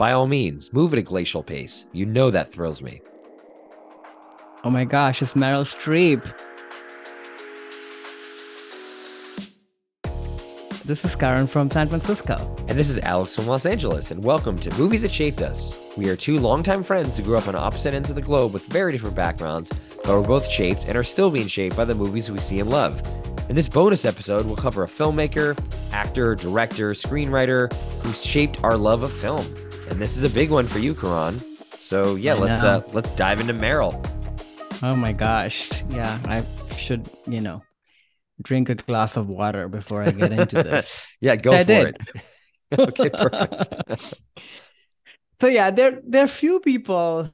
by all means, move at a glacial pace. You know that thrills me. Oh my gosh, it's Meryl Streep. This is Karen from San Francisco. And this is Alex from Los Angeles, and welcome to Movies That Shaped Us. We are two longtime friends who grew up on opposite ends of the globe with very different backgrounds, but we're both shaped and are still being shaped by the movies we see and love. In this bonus episode, we'll cover a filmmaker, actor, director, screenwriter who shaped our love of film. And this is a big one for you, Karan. So yeah, I let's uh, let's dive into Meryl. Oh my gosh. Yeah, I should, you know, drink a glass of water before I get into this. yeah, go I for did. it. okay, perfect. so yeah, there there are few people,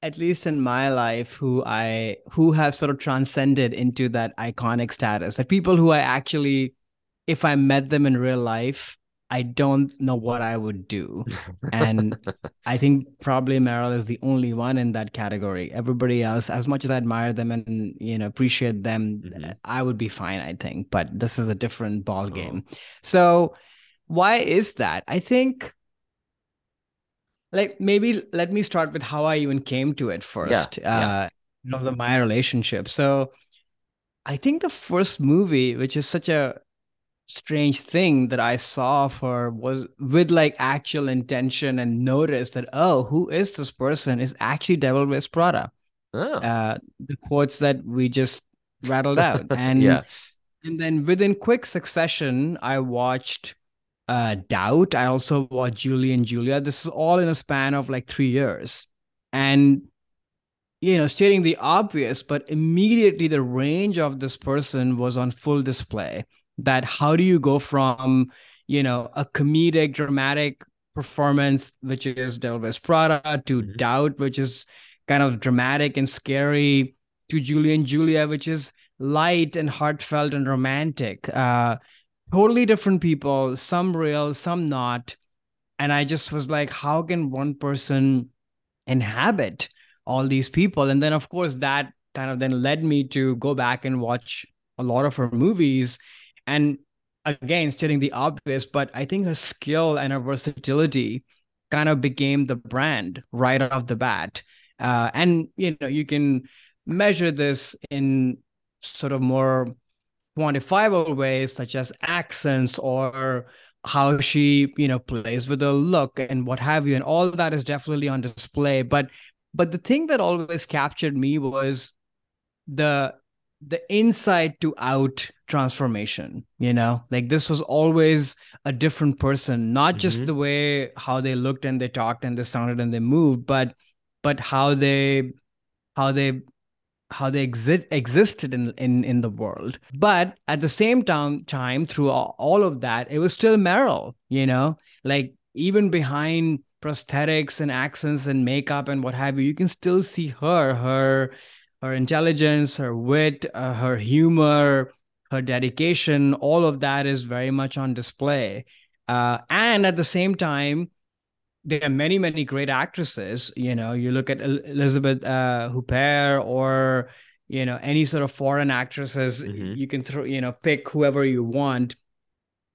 at least in my life, who I who have sort of transcended into that iconic status. Like people who I actually, if I met them in real life, I don't know what I would do. And I think probably Meryl is the only one in that category. Everybody else, as much as I admire them and you know appreciate them, Mhm. I would be fine, I think. But this is a different ball Oh. game. So why is that? I think like maybe let me start with how I even came to it first. yeah. Uh you know, the my relationship. So I think the first movie, which is such a strange thing that I saw of her was with like actual intention and noticed that, oh, who is this person? Is actually Devil Wears Prada. oh, Uh, the quotes that we just rattled out. And yeah. and then within quick succession, I watched uh Doubt. I also watched Julie and Julia. This is all in a span of like three years. And you know, stating the obvious, but immediately the range of this person was on full display. That how do you go from, you know, a comedic, dramatic performance, which is Devil Wears Prada, to Mhm. Doubt, which is kind of dramatic and scary, to Julie and Julia, which is light and heartfelt and romantic. Uh, totally different people, some real, some not. And I just was like, how can one person inhabit all these people? And then, of course, that kind of then led me to go back and watch a lot of her movies. And again, stating the obvious, but I think her skill and her versatility kind of became the brand right off the bat. Uh, and you know, you can measure this in sort of more quantifiable ways, such as accents or how she, you know, plays with her look and what have you. And all that is definitely on display. But but the thing that always captured me was the the inside to out transformation you know? Like this was always a different person not just Mhm. the way how they looked and they talked and they sounded and they moved but but how they how they how they exist existed in in in the world. But at the same time time through all, all of that it was still meryl you know? Like even behind prosthetics and accents and makeup and what have you you can still see her her her intelligence her wit uh, her humor her dedication all of that is very much on display. Uh, and at the same time there are many many great actresses. You know you look at elizabeth uh, huppert or you know any sort of foreign actresses Mhm. you can throw you know pick whoever you want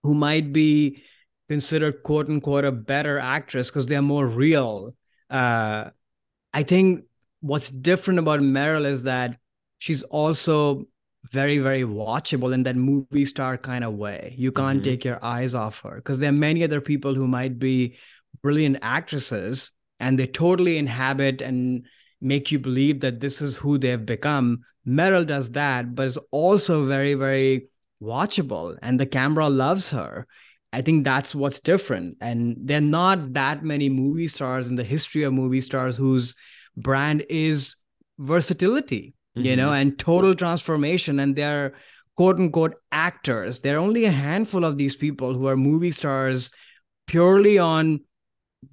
who might be considered quote unquote a better actress because they're more real. Uh i think what's different about meryl is that she's also very very watchable in that movie star kind of way. You can't Mhm. take your eyes off her because there are many other people who might be brilliant actresses and they totally inhabit and make you believe that this is who they've become. Meryl does that but is also very very watchable and the camera loves her. I think that's what's different. And there are not that many movie stars in the history of movie stars whose brand is versatility you mm-hmm. know and total transformation. And they're quote unquote actors. There are only a handful of these people who are movie stars purely on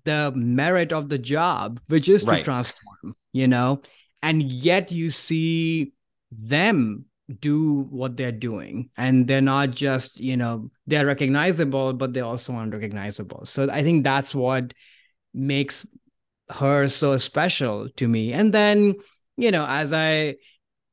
the merit of the job which is to transform you know? And yet you see them do what they're doing. And they're not just you know they're recognizable but they're also unrecognizable. So i think that's what makes her so special to me and then you know as i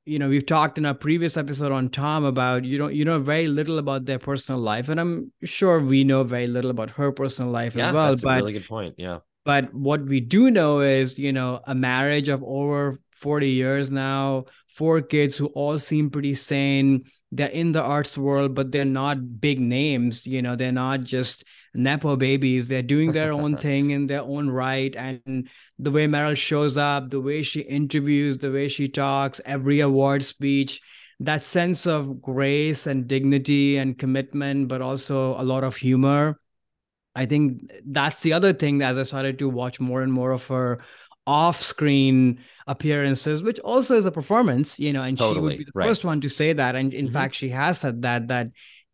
you know we've talked in a previous episode on tom about you know you know very little about their personal life and i'm sure we know very little about her personal life yeah, as well that's but a really good point. Yeah. but what we do know is you know a marriage of over 40 years now four kids who all seem pretty sane they're in the arts world but they're not big names you know they're not just nepo babies. They're doing their own thing in their own right and the way meryl shows up the way she interviews the way she talks every award speech that sense of grace and dignity and commitment but also a lot of humor. I think that's the other thing as I started to watch more and more of her off-screen appearances, which also is a performance, you know, and she would be the right. first one to say that. And in Mhm. fact, she has said that that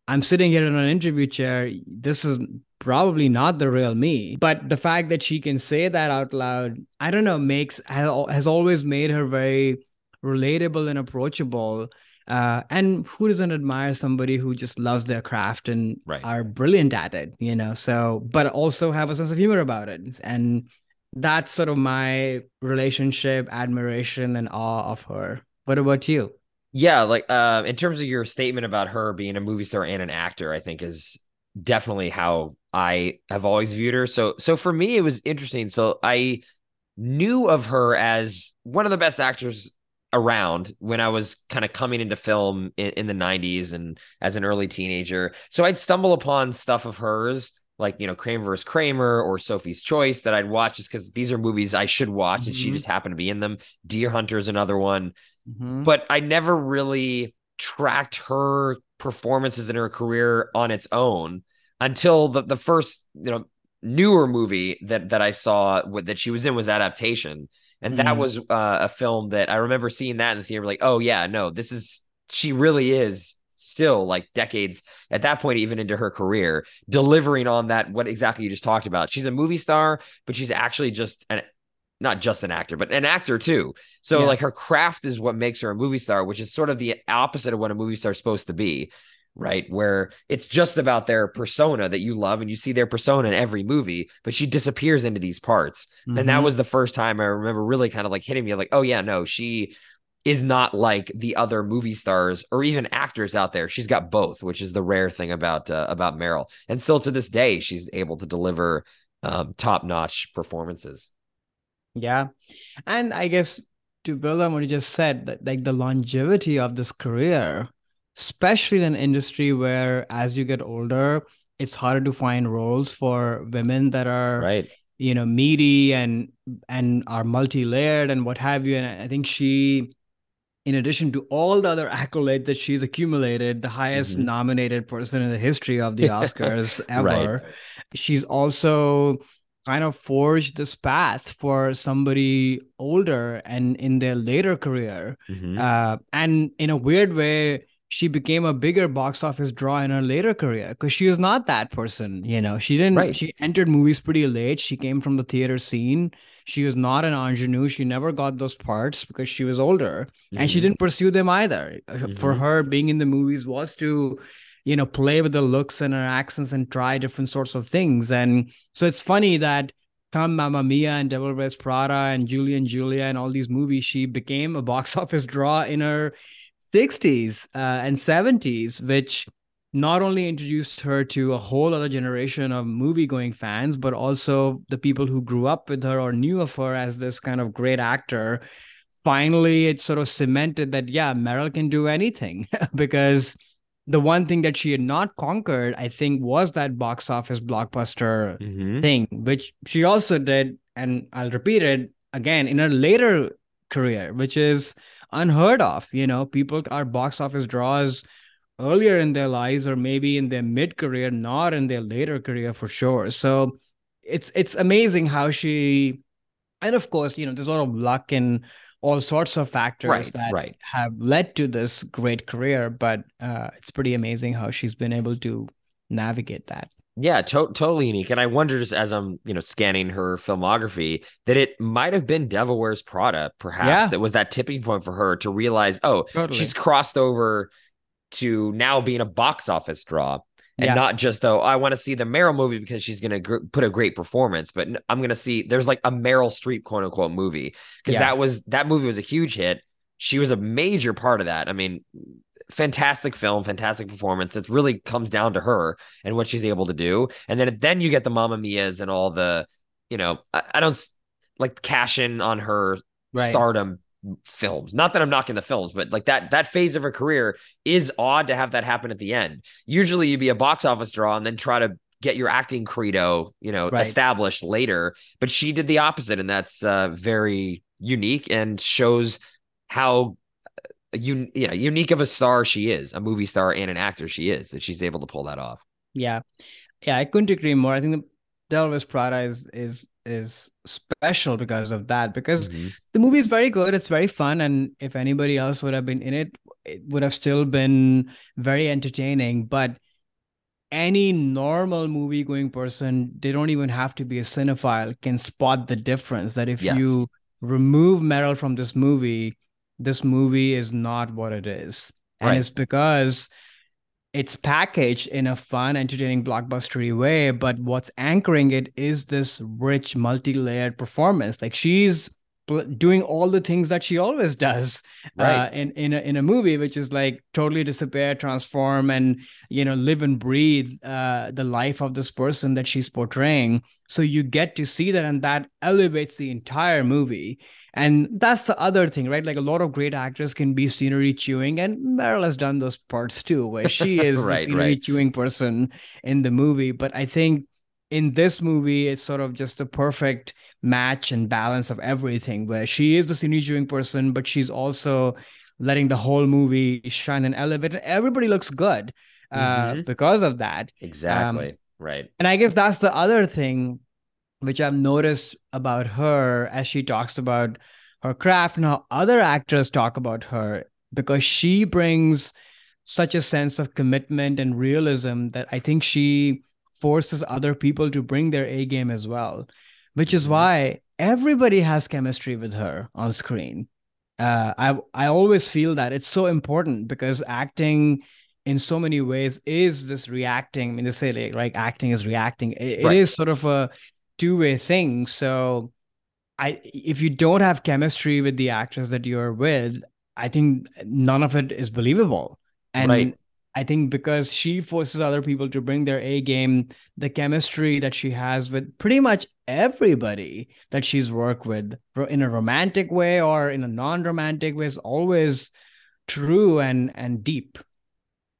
I'm sitting here in an interview chair. This is probably not the real me. But the fact that she can say that out loud, I don't know, makes has has always made her very relatable and approachable. Uh, and who doesn't admire somebody who just loves their craft and Right. are brilliant at it, you know? So, but also have a sense of humor about it. And that's sort of my relationship, admiration, and awe of her. What about you? Yeah, like uh, in terms of your statement about her being a movie star and an actor, I think is definitely how I have always viewed her. So, so for me, it was interesting. So I knew of her as one of the best actors around when I was kind of coming into film in, in the 90s and as an early teenager. So I'd stumble upon stuff of hers, like, you know, Kramer vs. Kramer or Sophie's Choice that I'd watch just because these are movies I should watch and she Mhm. just happened to be in them. Deer Hunter is another one Mhm. but I never really tracked her performances in her career on its own until the, the first, you know, newer movie that that I saw with, that she was in was Adaptation, and that Mhm. was uh, a film that I remember seeing that in the theater. Like, oh yeah, no, this is she really is still like decades at that point even into her career delivering on that what exactly you just talked about she's a movie star but she's actually just an not just an actor but an actor too so Yeah. like her craft is what makes her a movie star, which is sort of the opposite of what a movie star is supposed to be, right? Where it's just about their persona that you love and you see their persona in every movie, but she disappears into these parts. And that Mhm. was the first time I remember really kind of like hitting me like, oh yeah, no, she is not like the other movie stars or even actors out there. She's got both, which is the rare thing about uh, about Meryl. And still to this day, she's able to deliver um, top notch performances. Yeah. And I guess to build on what you just said, that like the longevity of this career, especially in an industry where as you get older, it's harder to find roles for women that are, Right. you know, meaty and and are multi-layered and what have you. And I I think she, in addition to all the other accolades that she's accumulated, the highest Mhm. nominated person in the history of the Oscars Right. ever, she's also kind of forged this path for somebody older and in their later career. Mhm. Uh, and in a weird way, she became a bigger box office draw in her later career because she was not that person. You know, she didn't, Right. she entered movies pretty late. She came from the theater scene. She was not an ingenue. She never got those parts because she was older and she Mhm. didn't pursue them either. Uh, For her, being in the movies was to, you know, play with the looks and her accents and try different sorts of things. And so it's funny that come Mamma Mia and Devil Wears Prada and Julie and Julia and all these movies, she became a box office draw in her 60s uh, and 70s, which not only introduced her to a whole other generation of movie going fans, but also the people who grew up with her or knew of her as this kind of great actor. Finally, it sort of cemented that, yeah, Meryl can do anything because the one thing that she had not conquered, I think, was that box office blockbuster Mhm. thing, which she also did, and I'll repeat it again in her later career, which is unheard of. You know, people are box office draws earlier in their lives or maybe in their mid career, not in their later career for sure. So it's it's amazing how she and of course, you know, there's a lot of luck and all sorts of factors Right, that right. have led to this great career, but uh, it's pretty amazing how she's been able to navigate that. Yeah, to- totally unique. And I wonder just as I'm, you know, scanning her filmography that it might have been Devil Wears Prada, perhaps, Yeah. that was that tipping point for her to realize, oh, Totally. she's crossed over to now being a box office draw. And Yeah. not just though I want to see the Meryl movie because she's going to gr- put a great performance, but I'm going to see there's like a Meryl Streep quote unquote movie because Yeah. that was that movie was a huge hit. she was a major part of that. I mean, fantastic film, fantastic performance. It really comes down to her and what she's able to do. And then then you get the Mamma Mia's and all the, you know, I, I don't like cash in on her right. stardom films. Not that I'm knocking the films, but like that that phase of her career is odd to have that happen at the end. Usually you'd be a box office draw and then try to get your acting credo, you know, right. established later. But she did the opposite, and that's uh, very unique and shows how un- yeah, unique of a star she is, a movie star and an actor she is, that she's able to pull that off. Yeah. Yeah, I couldn't agree more. I think the Devil Wears Prada is is is special because of that. Because mm-hmm. the movie is very good, it's very fun, and if anybody else would have been in it, it would have still been very entertaining. But any normal movie going person, they don't even have to be a cinephile, can spot the difference that if yes. you remove Meryl from this movie, this movie is not what it is. And right. it's because it's packaged in a fun, entertaining, blockbustery way. But what's anchoring it is this rich, multi layered performance. Like she's doing all the things that she always does uh, right. uh, in in a, in a movie, which is like totally disappear, transform, and you know live and breathe uh, the life of this person that she's portraying. So you get to see that, and that elevates the entire movie. And that's the other thing, right? Like a lot of great actors can be scenery chewing, and Meryl has done those parts too, where she is right, the scenery right. chewing person in the movie. But I think in this movie, it's sort of just a perfect match and balance of everything, where she is the scenery chewing person, but she's also letting the whole movie shine and elevate. And everybody looks good uh, mm-hmm. because of that. Exactly. Um, right. And I guess that's the other thing which I've noticed about her as she talks about her craft and how other actors talk about her, because she brings such a sense of commitment and realism that I think she forces other people to bring their A game as well, which is mm-hmm. why everybody has chemistry with her on screen. Uh, I I always feel that it's so important because acting in so many ways is this reacting. I mean, they say like, like acting is reacting. It, right. it is sort of a two way thing. So, I if you don't have chemistry with the actors that you're with, I think none of it is believable. And right. I think because she forces other people to bring their A game, the chemistry that she has with pretty much everybody that she's worked with in a romantic way or in a non-romantic way is always true and and deep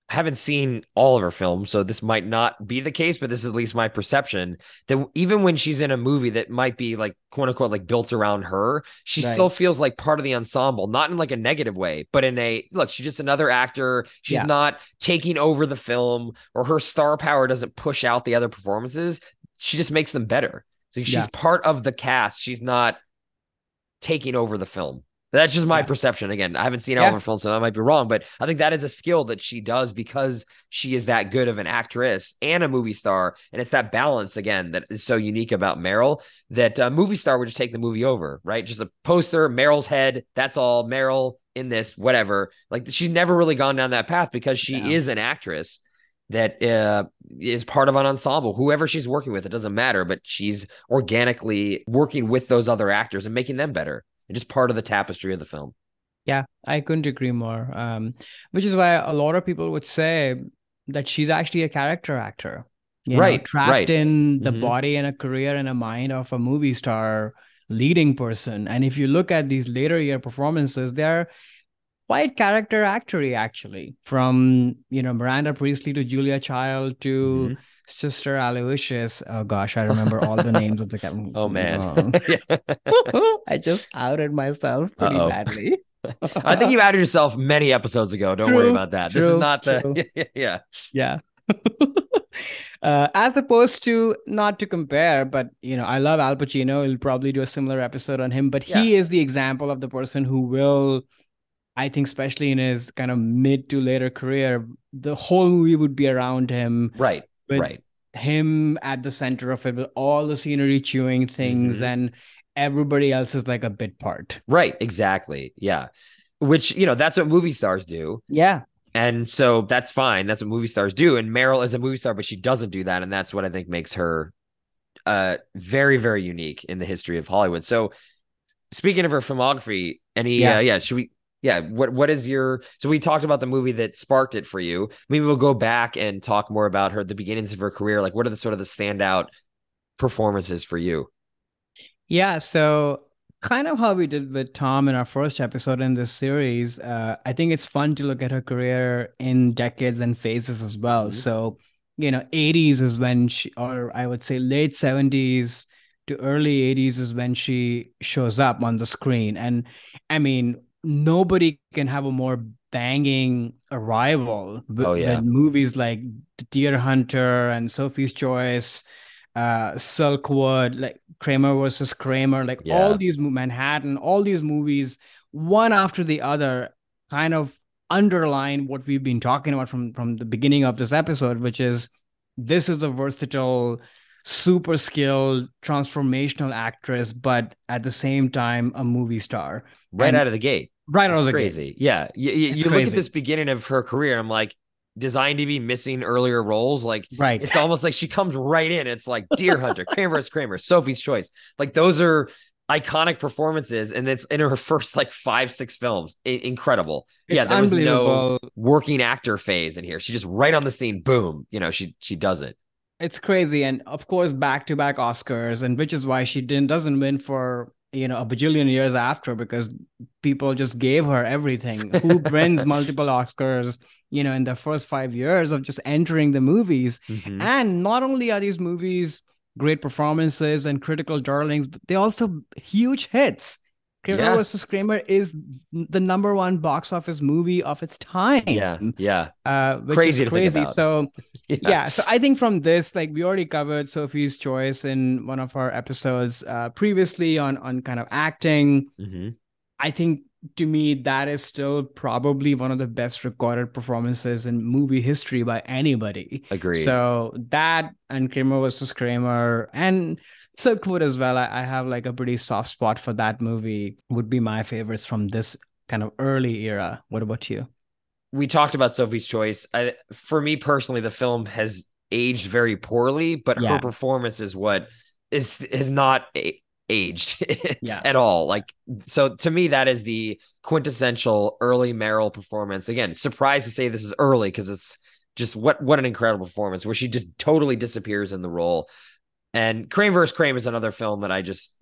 haven't seen all of her films, so this might not be the case, but this is at least my perception that even when she's in a movie that might be like quote unquote like built around her, she right. still feels like part of the ensemble, not in like a negative way, but in a look, she's just another actor. She's yeah. not taking over the film or her star power doesn't push out the other performances. She just makes them better. So she's yeah. part of the cast. She's not taking over the film. That's just my yeah. perception. Again, I haven't seen yeah. Oliver Film, so I might be wrong, but I think that is a skill that she does because she is that good of an actress and a movie star. And it's that balance again that is so unique about Meryl that a movie star would just take the movie over, right? Just a poster, Meryl's head. That's all. Meryl in this, whatever. Like she's never really gone down that path because she yeah. is an actress that uh, is part of an ensemble. Whoever she's working with, it doesn't matter, but she's organically working with those other actors and making them better and just part of the tapestry of the film. Yeah, I couldn't agree more. Um, which is why a lot of people would say that she's actually a character actor. right. Know, trapped right. in the mm-hmm. body and a career and a mind of a movie star leading person. And if you look at these later year performances, they're quite character actory actually. From you know Miranda Priestly to Julia Child to mm-hmm. Sister Aloysius. Oh gosh, I remember all the names of the. oh man, I just outed myself pretty Uh-oh. badly. I think you outed yourself many episodes ago. Don't true, worry about that. True, this is not the. yeah. Yeah. uh, as opposed to not to compare, but you know, I love Al Pacino. He'll probably do a similar episode on him, but yeah. he is the example of the person who will, I think, especially in his kind of mid to later career, the whole movie would be around him. Right right. him at the center of it with all the scenery chewing things mm-hmm. and everybody else is like a bit part. Right, exactly. Yeah. Which, you know, that's what movie stars do. Yeah. And so that's fine. That's what movie stars do. And Meryl is a movie star, but she doesn't do that. And that's what I think makes her uh very, very unique in the history of Hollywood. So speaking of her filmography, any yeah, uh, yeah should we yeah what what is your so we talked about the movie that sparked it for you. Maybe we'll go back and talk more about her the beginnings of her career. Like what are the sort of the standout performances for you? Yeah so kind of how we did with tom in our first episode in this series uh, i think it's fun to look at her career in decades and phases as well. Mm-hmm. so you know 80s is when she or i would say late 70s to early 80s is when she shows up on the screen. And i mean nobody can have a more banging arrival oh, yeah. movies like Deer Hunter and Sophie's Choice, uh, Silkwood, like Kramer versus Kramer, like yeah. all these Manhattan, all these movies, one after the other, kind of underline what we've been talking about from from the beginning of this episode, which is this is a versatile, super skilled, transformational actress, but at the same time a movie star right and out of the gate. Right out of the crazy. gate. Yeah. You, you, you look at this beginning of her career, I'm like, designed to be missing earlier roles. Like, right. It's almost like she comes right in. It's like Deer Hunter, Kramer vs. Kramer, Sophie's Choice. Like, those are iconic performances. And it's in her first like five, six films. I- incredible. It's yeah. There was no working actor phase in here. She just right on the scene. Boom. You know, she, she does it it's crazy and of course back to back oscars and which is why she didn't doesn't win for you know a bajillion years after because people just gave her everything. Who wins multiple oscars you know in the first five years of just entering the movies? Mm-hmm. and not only are these movies great performances and critical darlings but they also huge hits Kramer yeah. versus Kramer is the number one box office movie of its time. Yeah, yeah, uh, crazy crazy. So, yeah. yeah. so I think from this, like we already covered Sophie's Choice in one of our episodes uh, previously on on kind of acting. Mm-hmm. I think to me that is still probably one of the best recorded performances in movie history by anybody. Agree. So that and Kramer versus Kramer and Silkwood as well. I, I have like a pretty soft spot for that movie. Would be my favorites from this kind of early era. What about you? We talked about Sophie's Choice. I, for me personally, the film has aged very poorly, but yeah. her performance is what is is not a- aged yeah. at all. Like so, to me, that is the quintessential early Meryl performance. Again, surprised to say this is early because it's just what what an incredible performance where she just totally disappears in the role. And Kramer vs. Kramer is another film that I just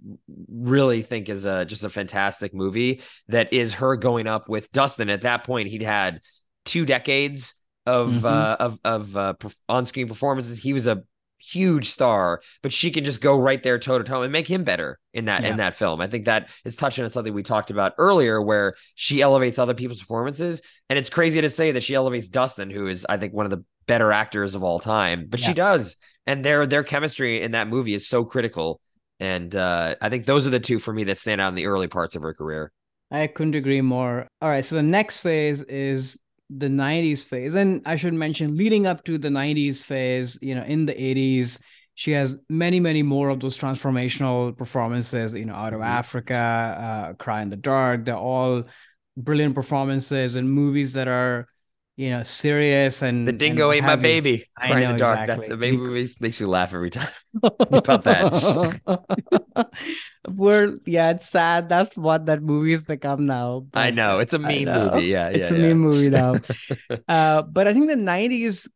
really think is a just a fantastic movie that is her going up with Dustin. At that point, he'd had two decades of mm-hmm. uh, of of uh, on-screen performances. He was a huge star, but she can just go right there toe to toe and make him better in that yeah. in that film. I think that is touching on something we talked about earlier, where she elevates other people's performances, and it's crazy to say that she elevates Dustin, who is I think one of the better actors of all time, but yeah. she does and their their chemistry in that movie is so critical. And uh, I think those are the two for me that stand out in the early parts of her career. I couldn't agree more. All right, so the next phase is the 90s phase. And I should mention, leading up to the 90s phase, you know, in the 80s, she has many, many more of those transformational performances, you know, out of mm-hmm. Africa, uh, Cry in the Dark. They're all brilliant performances and movies that are you know, serious and the dingo and ate my baby. I know, in the dark. Exactly. That's the baby makes, makes me laugh every time about that. We're yeah, it's sad. That's what that movie's become now. I know it's a mean movie. Yeah, it's yeah, a yeah. mean movie now. uh, but I think the '90s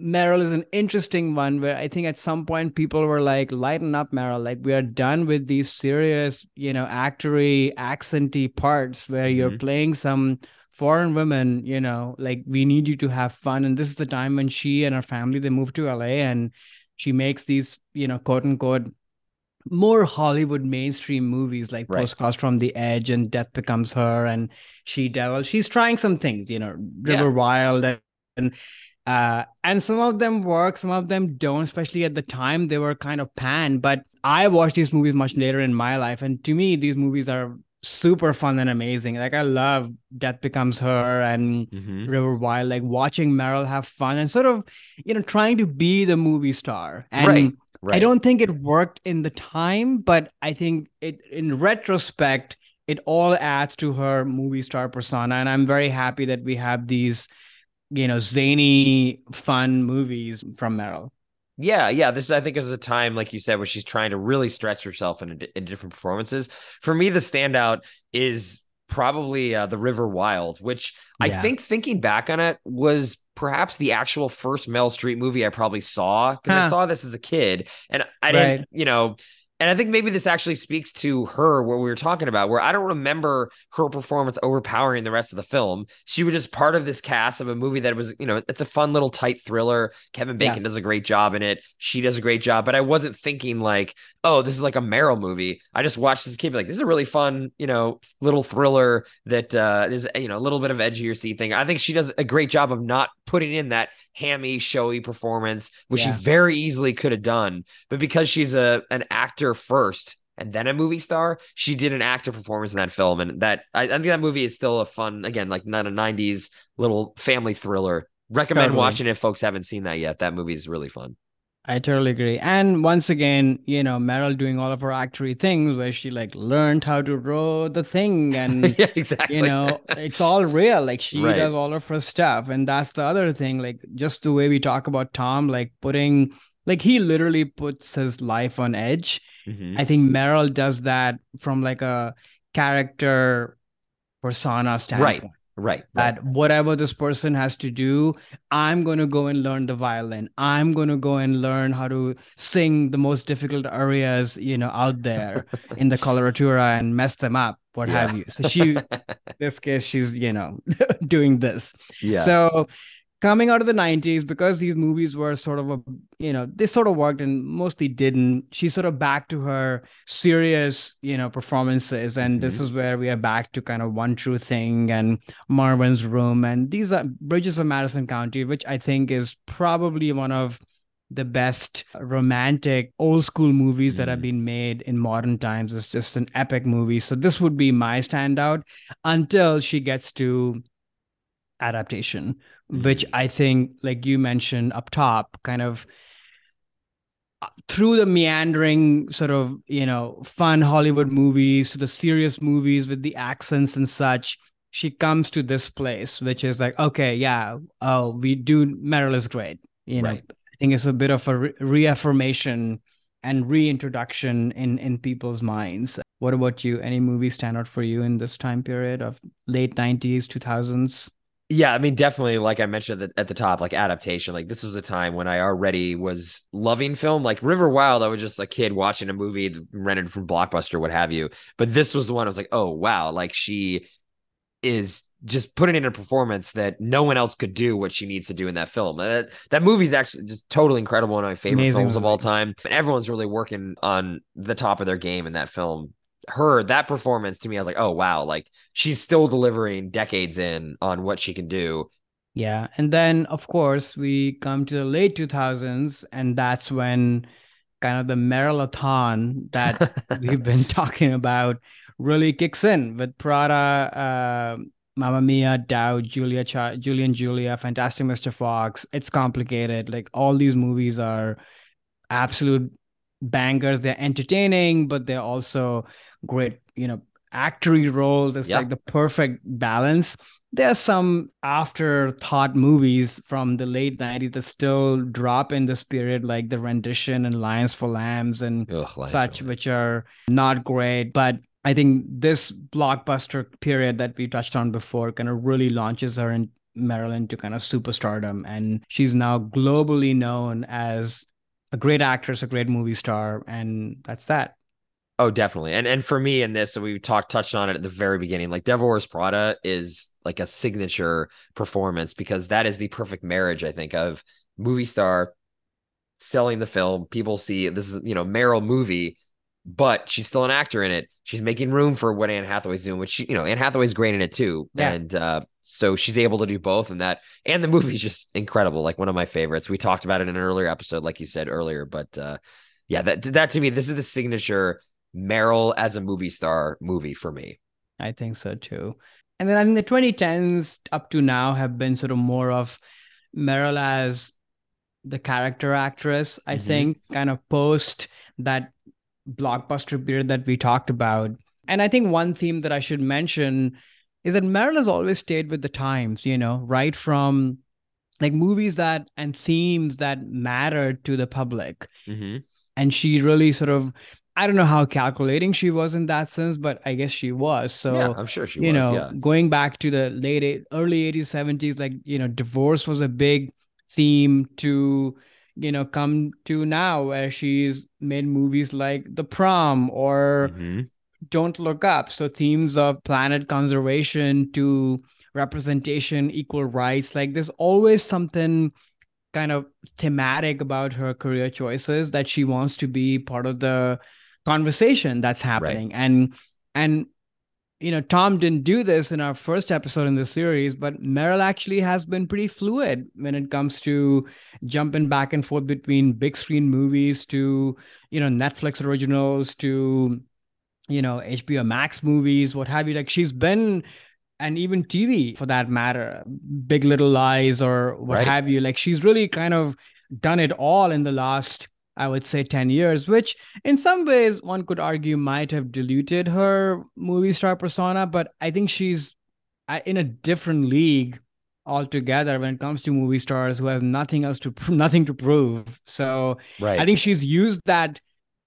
Meryl is an interesting one where I think at some point people were like, lighten up, Meryl. Like, we are done with these serious, you know, actory, accenty parts where mm-hmm. you're playing some foreign women you know like we need you to have fun and this is the time when she and her family they move to la and she makes these you know quote unquote more hollywood mainstream movies like right. postcards from the edge and death becomes her and she devil she's trying some things you know river yeah. wild and, and uh and some of them work some of them don't especially at the time they were kind of panned but i watched these movies much later in my life and to me these movies are super fun and amazing. Like I love Death Becomes Her and mm-hmm. River Wild, like watching Meryl have fun and sort of, you know, trying to be the movie star. And right, right. I don't think it worked in the time, but I think it in retrospect, it all adds to her movie star persona. And I'm very happy that we have these, you know, zany, fun movies from Meryl. Yeah, yeah. This I think is a time, like you said, where she's trying to really stretch herself in, in different performances. For me, the standout is probably uh, The River Wild, which I think thinking back on it was perhaps the actual first Meryl Streep movie I probably saw because I saw this as a kid and I Right. didn't, you know, and I think maybe this actually speaks to her what we were talking about, where I don't remember her performance overpowering the rest of the film. She was just part of this cast of a movie that was, you know, it's a fun little tight thriller. Kevin Yeah. Bacon does a great job in it. She does a great job, but I wasn't thinking like, oh, this is like a Meryl movie. I just watched this kid be like, this is a really fun, you know, little thriller that uh is you know a little bit of edgy or see thing. I think she does a great job of not putting in that hammy, showy performance, which Yeah. she very easily could have done. But because she's a an actor first and then a movie star, she did an actor performance in that film. And that I, I think that movie is still a fun, again, like not a 90s little family thriller. Recommend Totally. watching it if folks haven't seen that yet. That movie is really fun. I totally agree. And once again, you know, Meryl doing all of her actory things where she like learned how to row the thing and yeah, exactly. you know, it's all real. Like she Right. does all of her stuff. And that's the other thing. Like just the way we talk about Tom, like putting like he literally puts his life on edge. Mhm. I think Meryl does that from like a character persona standpoint. right. Right. that whatever this person has to do, I'm going to go and learn the violin. I'm going to go and learn how to sing the most difficult arias, you know, out there in the coloratura and mess them up, what Yeah. have you. So she, this case, she's, you know, doing this. yeah. So coming out of the 90s, because these movies were sort of a, you know, they sort of worked and mostly didn't, she's sort of back to her serious, you know, performances. And this Mhm. is where we are back to kind of One True Thing and Marvin's Room. And these are Bridges of Madison County, which I think is probably one of the best romantic old school movies that have Mm. been made in modern times. It's just an epic movie. So this would be my standout until she gets to adaptation, which Mhm. I think, like you mentioned up top, kind of uh, through the meandering sort of you know fun Hollywood movies to the serious movies with the accents and such. She comes to this place, which is like, okay, yeah, oh, we do. Meryl is great. You know, Right. I think it's a bit of a re- reaffirmation and reintroduction in in people's minds. What about you? Any movie stand out for you in this time period of late nineties, two thousands? Yeah, I mean, definitely, like I mentioned at the, at the top, like adaptation. Like this was a time when I already was loving film. Like River Wild, I was just a kid watching a movie rented from Blockbuster, what have you. But this was the one I was like, oh wow, like she is just putting in a performance that no one else could do what she needs to do in that film. That that movie is actually just totally incredible. One of my favorite Amazing films of all time. And everyone's really working on the top of their game in that film. Her that performance to me, I was like, oh wow, like she's still delivering decades in on what she can do. Yeah. And then, of course, we come to the late 2000s, and that's when kind of the marathon that we've been talking about really kicks in with Prada, uh, Mamma Mia, Doubt, Julia, Ch- Julian, Julia, Fantastic Mr. Fox. It's complicated. Like all these movies are absolute bangers. They're entertaining, but they're also great, you know, actory roles. It's Yeah. like the perfect balance. There's are some afterthought movies from the late 90s that still drop in the spirit, like The Rendition and Lions for Lambs and Ugh, such, which are not great. But I think this blockbuster period that we touched on before kind of really launches her in Maryland to kind of superstardom. And she's now globally known as a great actress, a great movie star. And that's that. Oh, definitely. And and for me in this, so we talked touched on it at the very beginning. Like Devil Wears Prada is like a signature performance because that is the perfect marriage, I think, of movie star selling the film. People see this is you know Meryl movie, but she's still an actor in it. She's making room for what Anne Hathaway's doing, which she, you know Anne Hathaway's great in it too, Yeah. and uh, so she's able to do both. And that and the movie's just incredible, like one of my favorites. We talked about it in an earlier episode, like you said earlier, but uh, yeah, that that to me, this is the signature Meryl as a movie star movie for me. I think so too. And then I think the 2010s up to now have been sort of more of Meryl as the character actress, I Mhm. think, kind of post that blockbuster period that we talked about. And I think one theme that I should mention is that Meryl has always stayed with the times, you know, right from like movies that and themes that mattered to the public Mm-hmm. and she really sort of I don't know how calculating she was in that sense, but I guess she was. So yeah, I'm sure she you was. know, yeah. going back to the late eight, early 80s, 70s, like you know, divorce was a big theme to you know come to now, where she's made movies like The Prom or Mhm. Don't Look Up. So themes of planet conservation to representation, equal rights. Like there's always something kind of thematic about her career choices that she wants to be part of the conversation that's happening. And and you know, Tom didn't do this in our first episode in the series, but Meryl actually has been pretty fluid when it comes to jumping back and forth between big screen movies to, you know, Netflix originals to, you know, HBO Max movies, what have you. Like she's been, and even TV for that matter, Big Little Lies or what Right. have you. Like she's really kind of done it all in the last, I would say, 10 years, which in some ways one could argue might have diluted her movie star persona, but I think she's uh, in a different league altogether when it comes to movie stars who has nothing else to nothing to prove. So Right. I think she's used that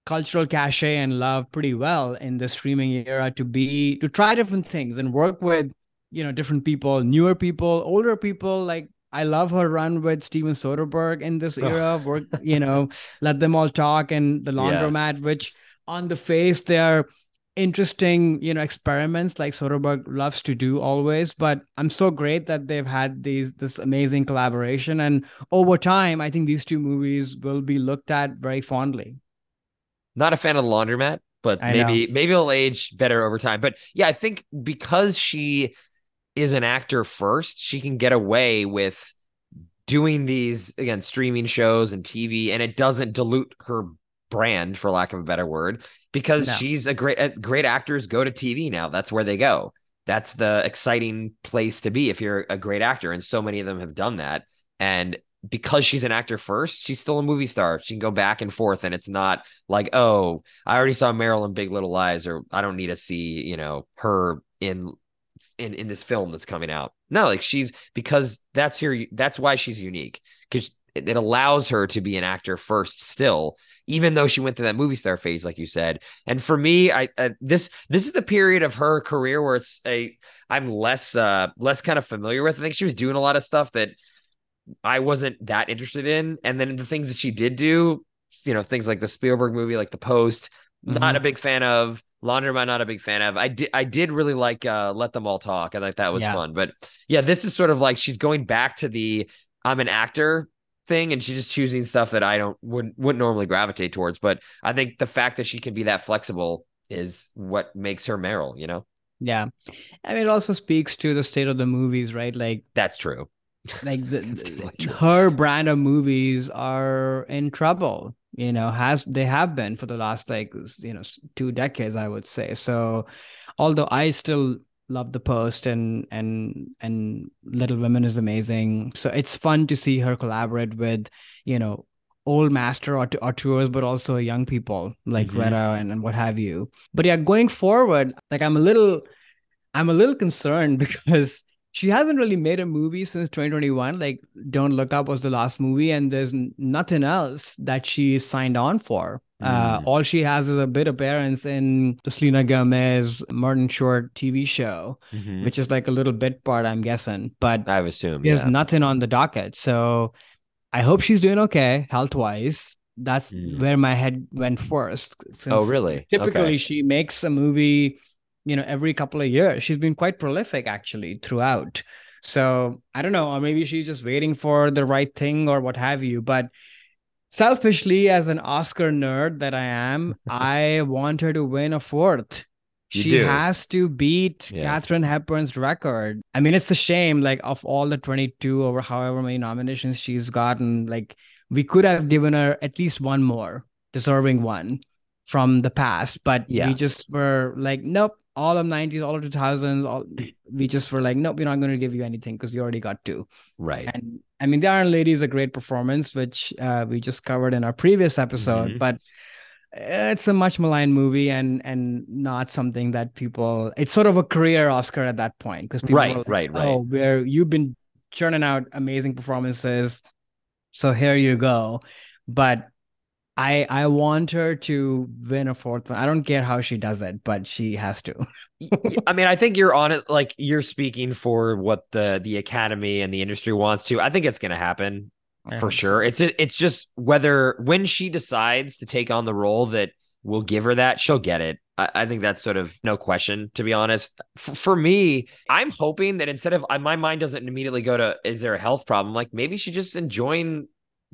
cultural cachet and love pretty well in the streaming era to be to try different things and work with you know different people, newer people, older people. Like I love her run with Steven Soderbergh in this era. Work, you know, let them all talk and the Yeah. laundromat, which on the face they're interesting, you know, experiments like Soderbergh loves to do always. But I'm so great that they've had these this amazing collaboration, and over time, I think these two movies will be looked at very fondly. Not a fan of the laundromat, but I maybe maybe it'll age better over time. But yeah, I think because she is an actor first, she can get away with doing these again streaming shows and TV, and it doesn't dilute her brand, for lack of a better word, because No. she's a great uh, great actors go to TV now. That's where they go. That's the exciting place to be if you're a great actor, and so many of them have done that. And because she's an actor first, she's still a movie star. She can go back and forth, and it's not like, oh, I already saw Marilyn Big Little Lies, or I don't need to see, you know, her in in in this film that's coming out. No, like she's because that's her. That's why she's unique because it, allows her to be an actor first, still, even though she went through that movie star phase, like you said. And for me, I uh, this this is the period of her career where it's a I'm less uh less kind of familiar with. I think she was doing a lot of stuff that I wasn't that interested in. And then the things that she did do, you know, things like the Spielberg movie, like The Post, not Mhm. a big fan of. Laundromat, not a big fan of. I did, I did really like uh, Let Them All Talk. I thought that was Yeah. fun. But yeah, this is sort of like she's going back to the I'm an actor thing, and she's just choosing stuff that I don't wouldn't wouldn't normally gravitate towards. But I think the fact that she can be that flexible is what makes her Meryl. You know, Yeah, I mean, it also speaks to the state of the movies, right? Like, that's true. like the, That's totally true. her brand of movies are in trouble. You know, has they have been for the last like you know two decades, I would say. So, although I still love the post and and and Little Women is amazing, so it's fun to see her collaborate with you know old master aut- auteurs, but also young people like Mhm. Greta and, and what have you. But yeah, going forward, like I'm a little, I'm a little concerned because she hasn't really made a movie since 2021. Like Don't Look Up was the last movie, and there's nothing else that she signed on for. Uh, Mm. all she has is a bit appearance in the Selena Gomez Martin Short TV show, Mhm. which is like a little bit part, I'm guessing. But I assume. there's Yeah. nothing on the docket. So I hope she's doing okay health wise. That's Mm. where my head went first. Oh, really? Typically, Okay. she makes a movie, you know, every couple of years. She's been quite prolific actually throughout. So I don't know, or maybe she's just waiting for the right thing or what have you. But selfishly, as an Oscar nerd that I am, I want her to win a fourth. You she do. has to beat Yeah. Katharine Hepburn's record. I mean, it's a shame, like, of all the 22 or however many nominations she's gotten, like, we could have given her at least one more deserving one from the past, but Yeah. we just were like, nope, all of 90s, all of 2000s, all we just were like, nope, we're not going to give you anything because you already got two. Right. And I mean, The Iron Lady is a great performance, which uh, we just covered in our previous episode, Mhm. but it's a much maligned movie and and not something that people. It's sort of a career Oscar at that point because people Right, like, right, right. Oh, where you've been churning out amazing performances, so here you go. But I I want her to win a fourth one. I don't care how she does it, but she has to. I mean, I think you're on it. Like you're speaking for what the the academy and the industry wants to. I think it's going to happen for sure. So. It's it's just whether when she decides to take on the role that will give her that, she'll get it. I, I think that's sort of no question. To be honest, F- for me, I'm hoping that instead of my mind doesn't immediately go to is there a health problem? Like maybe she just enjoying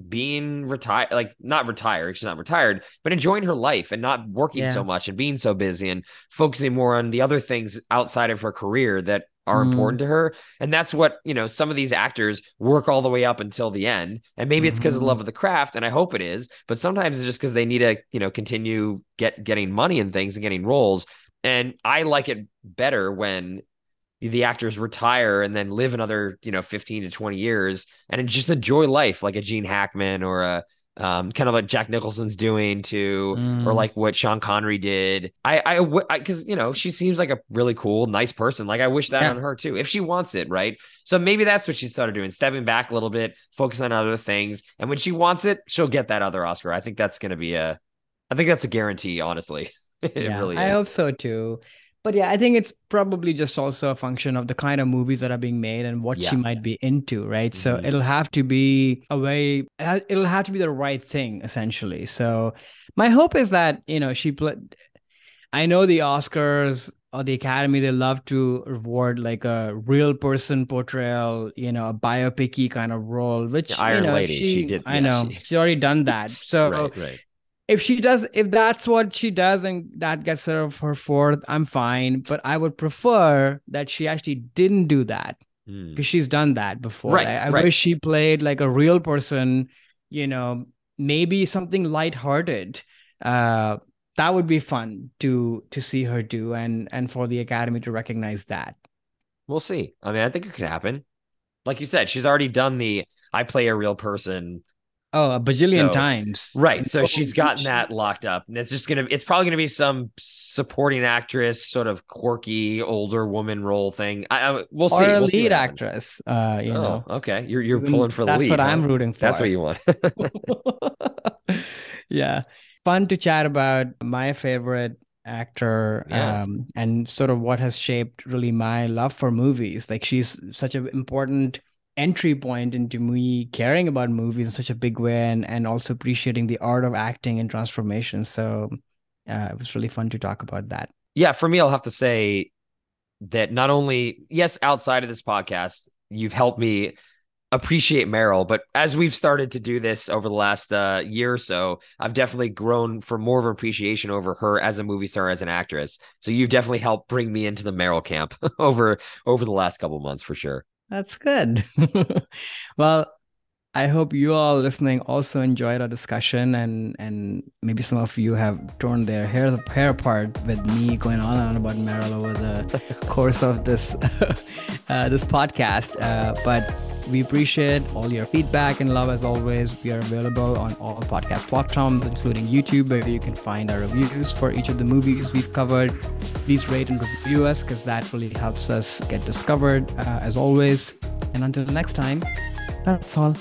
being retired, like not retired, she's not retired, but enjoying her life and not working yeah. so much and being so busy and focusing more on the other things outside of her career that are mm. important to her. And that's what, you know, some of these actors work all the way up until the end. And maybe it's because mm-hmm. of the love of the craft. And I hope it is, but sometimes it's just because they need to, you know, continue get getting money and things and getting roles. And I like it better when the actors retire and then live another, you know, 15 to 20 years and just enjoy life like a Gene Hackman or a um, kind of like Jack Nicholson's doing to, mm. or like what Sean Connery did. I, I, because you know she seems like a really cool, nice person. Like I wish that yeah. on her too, if she wants it, right? So maybe that's what she started doing, stepping back a little bit, focus on other things, and when she wants it, she'll get that other Oscar. I think that's going to be a, I think that's a guarantee. Honestly, it yeah, really. Is. I hope so too but yeah, I think it's probably just also a function of the kind of movies that are being made and what yeah. she might be into, right? Mm-hmm. So it'll have to be a way, it'll have to be the right thing, essentially. So my hope is that, you know, she played, I know the Oscars or the Academy, they love to reward like a real person portrayal, you know, a biopicy kind of role, which, the Iron you know, Lady, she, she did. I yeah, know, she... she's already done that. So, right, right if she does if that's what she does and that gets her her fourth i'm fine. But i would prefer that she actually didn't do that because mm. she's done that before. Right, i, I right. wish she played like a real person you know maybe something lighthearted. Uh that would be fun to to see her do and and for the academy to recognize that. We'll see. I mean i think it could happen. Like you said she's already done the i play a real person Oh, a bajillion so, times. Right. So she's gotten that locked up. And it's just going to, it's probably going to be some supporting actress, sort of quirky older woman role thing. I, I we'll see. Or a we'll lead actress. Uh, you oh, know. Okay. You're, you're pulling for the That's lead. That's what huh? I'm rooting for. That's what you want. yeah. Fun to chat about my favorite actor yeah. um, and sort of what has shaped really my love for movies. Like she's such an important entry point into me caring about movies in such a big way and, and also appreciating the art of acting and transformation. So uh, it was really fun to talk about that. Yeah, for me, I'll have to say that not only, yes, outside of this podcast, you've helped me appreciate Meryl, but as we've started to do this over the last uh, year or so, I've definitely grown for more of appreciation over her as a movie star, as an actress. So you've definitely helped bring me into the Meryl camp over over the last couple months for sure. That's good. well, I hope you all listening also enjoyed our discussion and and maybe some of you have torn their hair hair apart with me going on and on about Meryl over the course of this uh, this podcast. Uh, but we appreciate all your feedback and love as always. We are available on all podcast platforms, including YouTube, where you can find our reviews for each of the movies we've covered. Please rate and review us because that really helps us get discovered, uh, as always. And until next time, that's all.